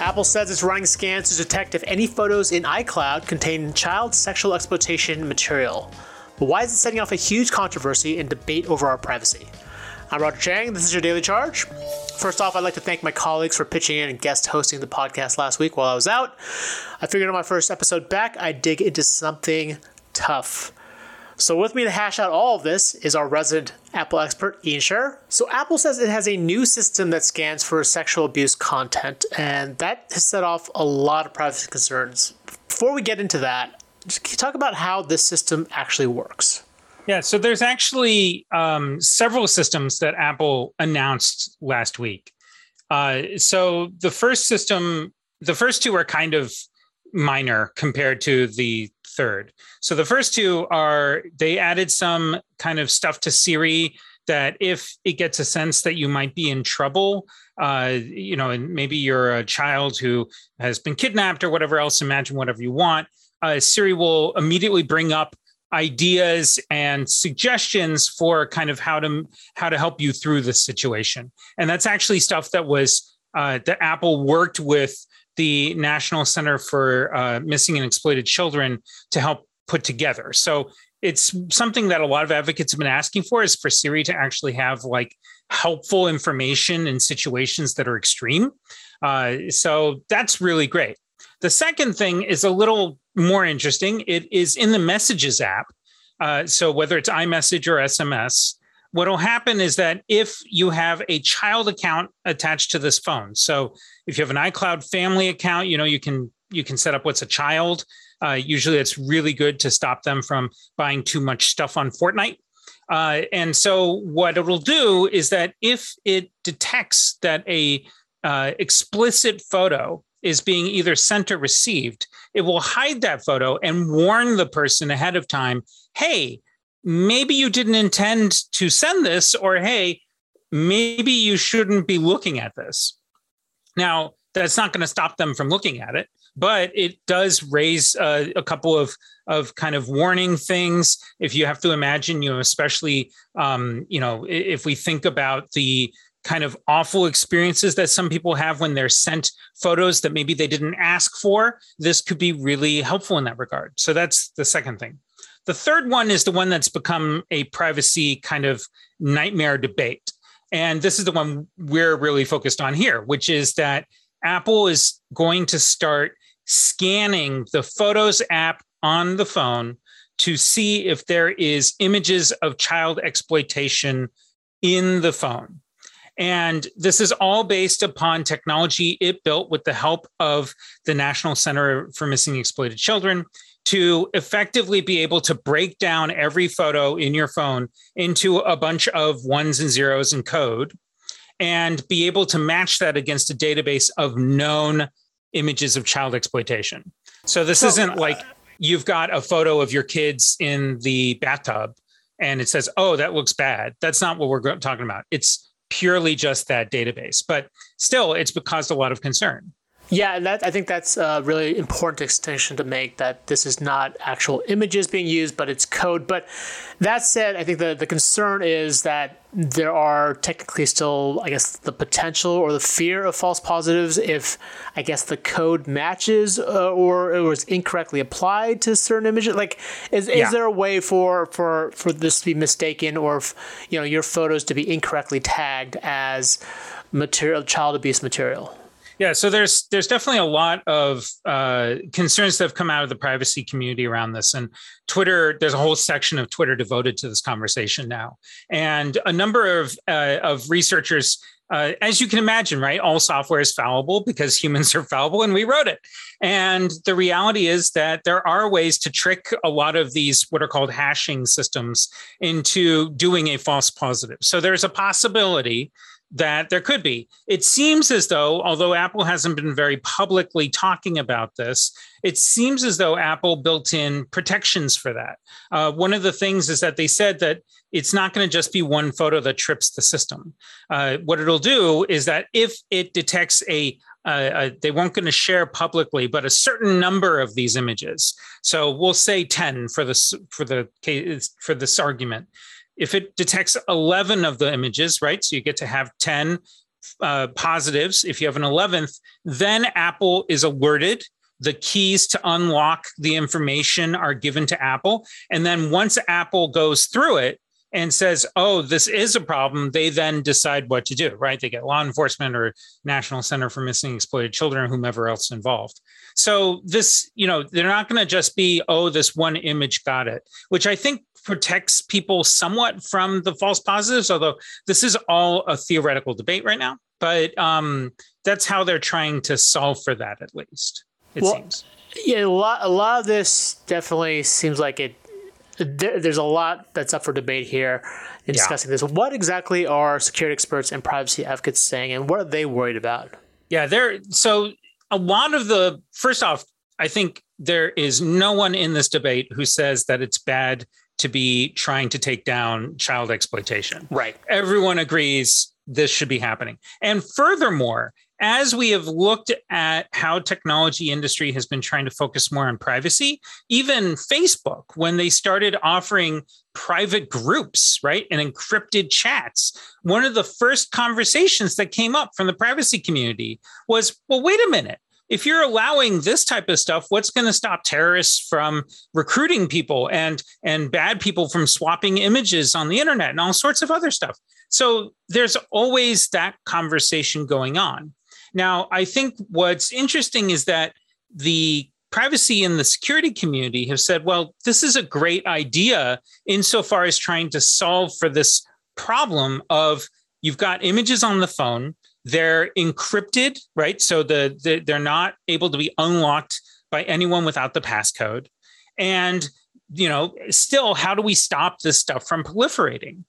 Apple says it's running scans to detect if any photos in iCloud contain child sexual exploitation material. But why is it setting off a huge controversy and debate over our privacy? I'm Roger Cheng. This is your Daily Charge. First off, I'd like to thank my colleagues for pitching in and guest hosting the podcast last week while I was out. I figured on my first episode back, I'd dig into something tough. So, with me to hash out all of this is our resident Apple expert, Ian Sherr. So, Apple says it has a new system that scans for sexual abuse content, and that has set off a lot of privacy concerns. Before we get into that, can you talk about how this system actually works? Yeah, so there's actually um, several systems that Apple announced last week. Uh, so the first system, the first two are kind of minor compared to the third. So the first two are they added some kind of stuff to Siri that if it gets a sense that you might be in trouble, uh, you know, and maybe you're a child who has been kidnapped or whatever else, imagine whatever you want, uh, Siri will immediately bring up ideas and suggestions for kind of how to how to help you through the situation. And that's actually stuff that was uh, that Apple worked with the National Center for uh, Missing and Exploited Children to help put together. So it's something that a lot of advocates have been asking for is for Siri to actually have like helpful information in situations that are extreme. Uh, so that's really great. The second thing is a little more interesting. It is in the Messages app. Uh, so whether it's iMessage or SMS, what will happen is that if you have a child account attached to this phone, so if you have an iCloud family account, you know you can you can set up what's a child. Uh, usually, it's really good to stop them from buying too much stuff on Fortnite. Uh, and so, what it'll do is that if it detects that a uh, explicit photo is being either sent or received, it will hide that photo and warn the person ahead of time hey, maybe you didn't intend to send this, or hey, maybe you shouldn't be looking at this. Now, that's not going to stop them from looking at it, but it does raise uh, a couple of of kind of warning things. If you have to imagine, you know, especially um, you know, if we think about the kind of awful experiences that some people have when they're sent photos that maybe they didn't ask for, this could be really helpful in that regard. So that's the second thing. The third one is the one that's become a privacy kind of nightmare debate. And this is the one we're really focused on here, which is that Apple is going to start scanning the Photos app on the phone to see if there is images of child exploitation in the phone. And this is all based upon technology it built with the help of the National Center for Missing Exploited Children to effectively be able to break down every photo in your phone into a bunch of ones and zeros in code and be able to match that against a database of known images of child exploitation. So this so, isn't like you've got a photo of your kids in the bathtub and it says, "Oh, that looks bad." That's not what we're talking about. It's purely just that database. But still, it's caused a lot of concern. Yeah, that I think that's a really important distinction to make that this is not actual images being used, but it's code. But that said, I think the, the concern is that there are technically still, I guess, the potential or the fear of false positives if, I guess, the code matches uh, or it was incorrectly applied to certain images. Like, is, yeah. is there a way for, for, for this to be mistaken or, if, you know, your photos to be incorrectly tagged as material, child abuse material? Yeah, so there's there's definitely a lot of uh, concerns that have come out of the privacy community around this, and Twitter. There's a whole section of Twitter devoted to this conversation now, and a number of uh, of researchers. Uh, as you can imagine, right? All software is fallible because humans are fallible and we wrote it. And the reality is that there are ways to trick a lot of these, what are called hashing systems, into doing a false positive. So there's a possibility that there could be. It seems as though, although Apple hasn't been very publicly talking about this, it seems as though Apple built in protections for that. Uh, one of the things is that they said that it's not going to just be one photo that trips the system. Uh, what it'll do is that if it detects a uh, they weren't going to share publicly, but a certain number of these images. So we'll say ten for this for the case for this argument. If it detects eleven of the images, right? So you get to have ten uh, positives. If you have an eleventh, then Apple is alerted. The keys to unlock the information are given to Apple, and then once Apple goes through it, and says, oh, this is a problem, they then decide what to do, right? They get law enforcement or National Center for Missing Exploited Children, whomever else involved. So this, you know, they're not going to just be, oh, this one image got it, which I think protects people somewhat from the false positives, although this is all a theoretical debate right now. But um, that's how they're trying to solve for that, at least, it well, seems. Yeah, a lot, a lot of this definitely seems like it there, there's a lot that's up for debate here in discussing yeah. this. What exactly are security experts and privacy advocates saying, and what are they worried about? Yeah, there. So a lot of the first off, I think there is no one in this debate who says that it's bad to be trying to take down child exploitation. Right. Everyone agrees this should be happening. And furthermore, as we have looked at how technology industry has been trying to focus more on privacy even facebook when they started offering private groups right and encrypted chats one of the first conversations that came up from the privacy community was well wait a minute if you're allowing this type of stuff what's going to stop terrorists from recruiting people and and bad people from swapping images on the internet and all sorts of other stuff? So there's always that conversation going on. Now, I think what's interesting is that the privacy and the security community have said, well, this is a great idea insofar as trying to solve for this problem of you've got images on the phone, they're encrypted, right? So the, the they're not able to be unlocked by anyone without the passcode. And you know, still, how do we stop this stuff from proliferating?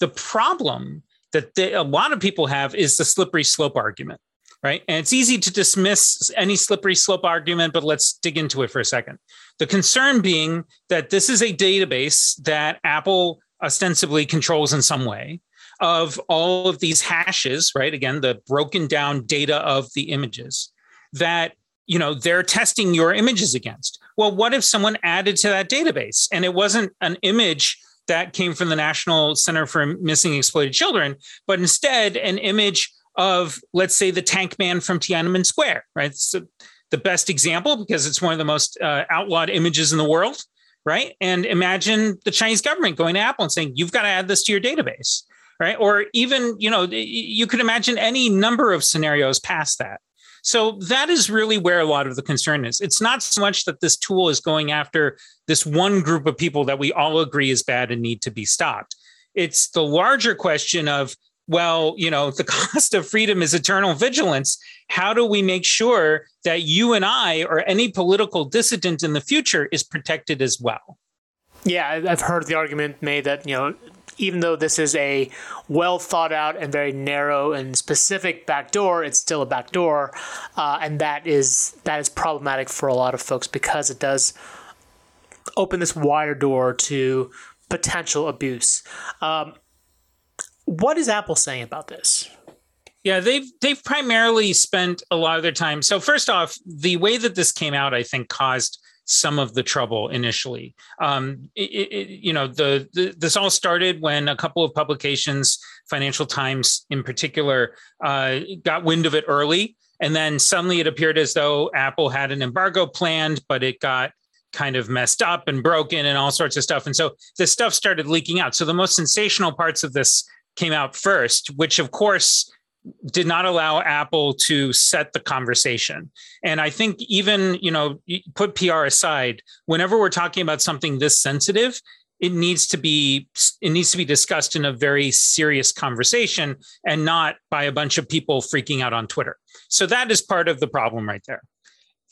The problem that a lot of people have is the slippery slope argument right? And it's easy to dismiss any slippery slope argument, but let's dig into it for a second. The concern being that this is a database that Apple ostensibly controls in some way of all of these hashes, right? Again, the broken down data of the images that you know they're testing your images against. Well, what if someone added to that database and it wasn't an image that came from the National Center for Missing Exploited Children, but instead an image of, let's say, the tank man from Tiananmen Square, right? It's the best example because it's one of the most uh, outlawed images in the world, right? And imagine the Chinese government going to Apple and saying, you've got to add this to your database, right? Or even, you know, you could imagine any number of scenarios past that. So that is really where a lot of the concern is. It's not so much that this tool is going after this one group of people that we all agree is bad and need to be stopped. It's the larger question of well, you know, the cost of freedom is eternal vigilance. How do we make sure that you and I or any political dissident in the future is protected as well? Yeah, I've heard the argument made that, you know, even though this is a well thought out and very narrow and specific backdoor, it's still a backdoor, uh, and that is that is problematic for a lot of folks because it does open this wider door to potential abuse. Um, what is Apple saying about this? Yeah, they've they've primarily spent a lot of their time. So first off, the way that this came out, I think, caused some of the trouble initially. Um, it, it, you know, the, the, this all started when a couple of publications, Financial Times in particular, uh, got wind of it early, and then suddenly it appeared as though Apple had an embargo planned, but it got kind of messed up and broken and all sorts of stuff. And so this stuff started leaking out. So the most sensational parts of this came out first, which of course did not allow Apple to set the conversation. And I think even, you know, put PR aside, whenever we're talking about something this sensitive, it needs to be it needs to be discussed in a very serious conversation and not by a bunch of people freaking out on Twitter. So that is part of the problem right there.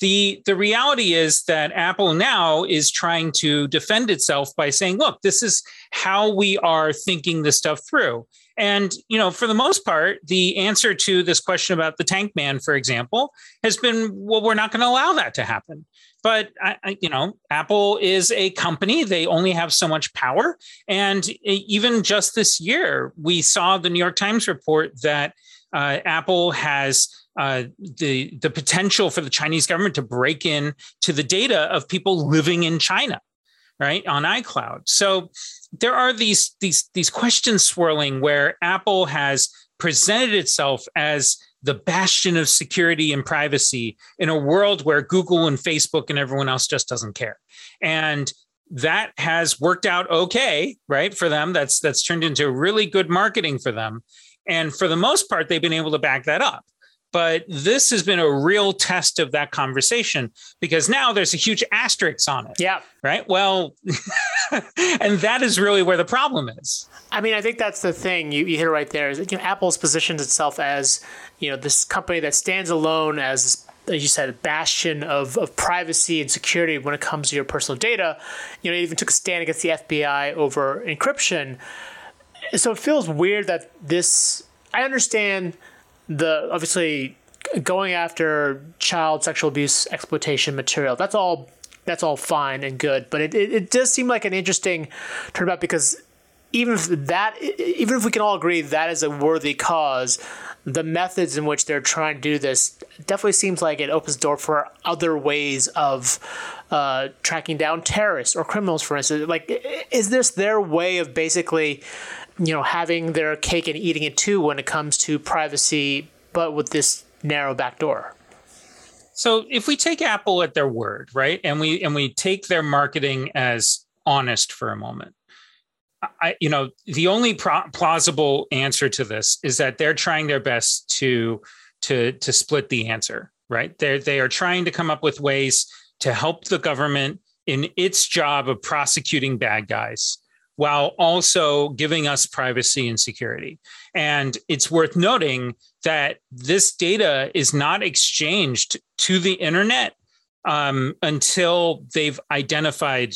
The, the reality is that Apple now is trying to defend itself by saying, look, this is how we are thinking this stuff through. And, you know, for the most part, the answer to this question about the tank man, for example, has been, well, we're not going to allow that to happen. But, you know, Apple is a company. They only have so much power. And even just this year, we saw the New York Times report that uh, Apple has uh, the the potential for the Chinese government to break in to the data of people living in China, right on iCloud. So there are these these these questions swirling where Apple has presented itself as the bastion of security and privacy in a world where Google and Facebook and everyone else just doesn't care. And that has worked out okay, right? For them, that's that's turned into really good marketing for them. And for the most part, they've been able to back that up. But this has been a real test of that conversation because now there's a huge asterisk on it. Yeah. Right. Well, and that is really where the problem is. I mean, I think that's the thing you, you hit it right there. Is you know, Apple's positions itself as you know this company that stands alone as as you said, a bastion of, of privacy and security when it comes to your personal data. You know, it even took a stand against the FBI over encryption. So it feels weird that this. I understand the obviously going after child sexual abuse exploitation material. That's all. That's all fine and good, but it, it, it does seem like an interesting turnabout because even if that, even if we can all agree that is a worthy cause, the methods in which they're trying to do this definitely seems like it opens the door for other ways of uh, tracking down terrorists or criminals, for instance. Like, is this their way of basically you know, having their cake and eating it too when it comes to privacy, but with this narrow back door. So if we take Apple at their word, right, and we and we take their marketing as honest for a moment, I, you know, the only pro- plausible answer to this is that they're trying their best to to to split the answer, right? They they are trying to come up with ways to help the government in its job of prosecuting bad guys while also giving us privacy and security. And it's worth noting that this data is not exchanged to the internet um, until they've identified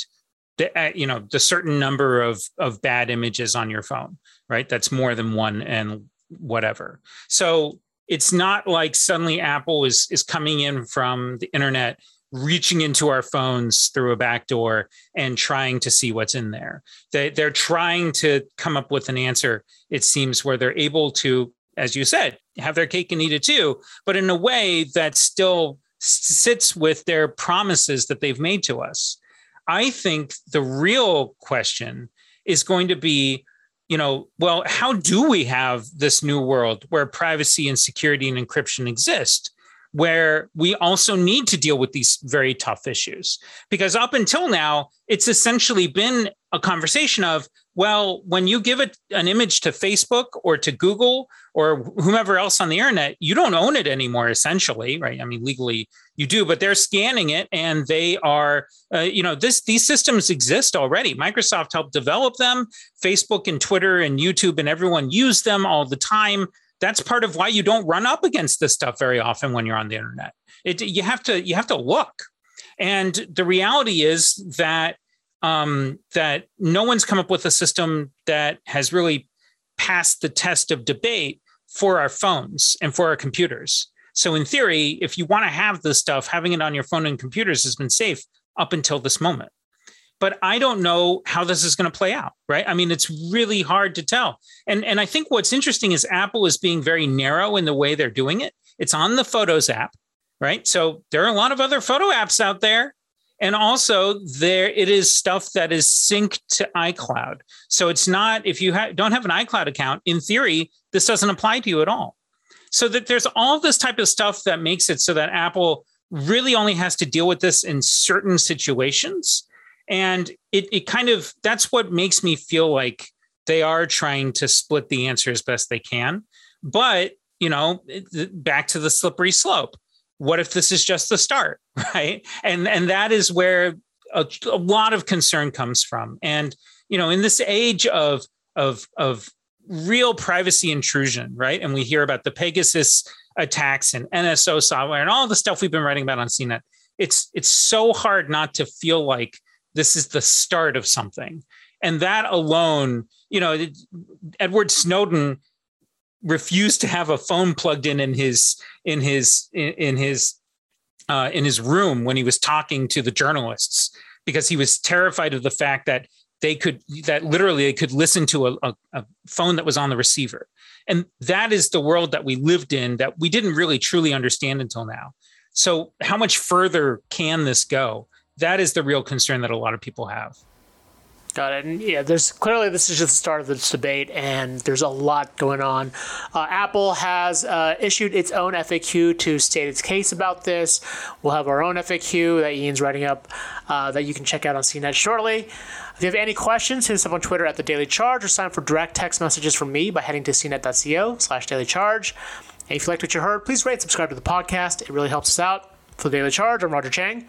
the uh, you know the certain number of of bad images on your phone, right? That's more than one and whatever. So it's not like suddenly Apple is is coming in from the internet reaching into our phones through a back door and trying to see what's in there. They, they're trying to come up with an answer, it seems, where they're able to, as you said, have their cake and eat it too, but in a way that still sits with their promises that they've made to us. I think the real question is going to be you know, well, how do we have this new world where privacy and security and encryption exist? Where we also need to deal with these very tough issues. Because up until now, it's essentially been a conversation of, well, when you give it an image to Facebook or to Google or whomever else on the internet, you don't own it anymore, essentially, right? I mean, legally you do, but they're scanning it and they are, uh, you know, this these systems exist already. Microsoft helped develop them. Facebook and Twitter and YouTube and everyone use them all the time that's part of why you don't run up against this stuff very often when you're on the internet. It, you have to you have to look, and the reality is that um, that no one's come up with a system that has really passed the test of debate for our phones and for our computers. So in theory, if you want to have this stuff, having it on your phone and computers has been safe up until this moment but I don't know how this is going to play out, right? I mean, it's really hard to tell. And and I think what's interesting is Apple is being very narrow in the way they're doing it. It's on the Photos app, right? So there are a lot of other photo apps out there. And also there it is stuff that is synced to iCloud. So it's not if you ha- don't have an iCloud account, in theory, this doesn't apply to you at all. So that there's all this type of stuff that makes it so that Apple really only has to deal with this in certain situations and it, it kind of that's what makes me feel like they are trying to split the answer as best they can. But you know back to the slippery slope. What if this is just the start right? And and that is where a, a lot of concern comes from. And you know in this age of of of real privacy intrusion right? And we hear about the pegasus attacks and nso software and all the stuff we've been writing about on cnet it's it's so hard not to feel like this is the start of something. And that alone, you know, Edward Snowden refused to have a phone plugged in in his in his in his uh, in his room when he was talking to the journalists because he was terrified of the fact that they could that literally they could listen to a, a, a, phone that was on the receiver. And that is the world that we lived in that we didn't really truly understand until now. So how much further can this go that is the real concern that a lot of people have Got it. And yeah, there's clearly this is just the start of this debate, and there's a lot going on. Uh, Apple has uh, issued its own FAQ to state its case about this. We'll have our own FAQ that Ian's writing up uh, that you can check out on CNET shortly. If you have any questions, hit us up on Twitter at the Daily Charge, or sign for direct text messages from me by heading to cnet.co/slash Daily Charge. And if you liked what you heard, please rate, subscribe to the podcast. It really helps us out. For the Daily Charge, I'm Roger Cheng.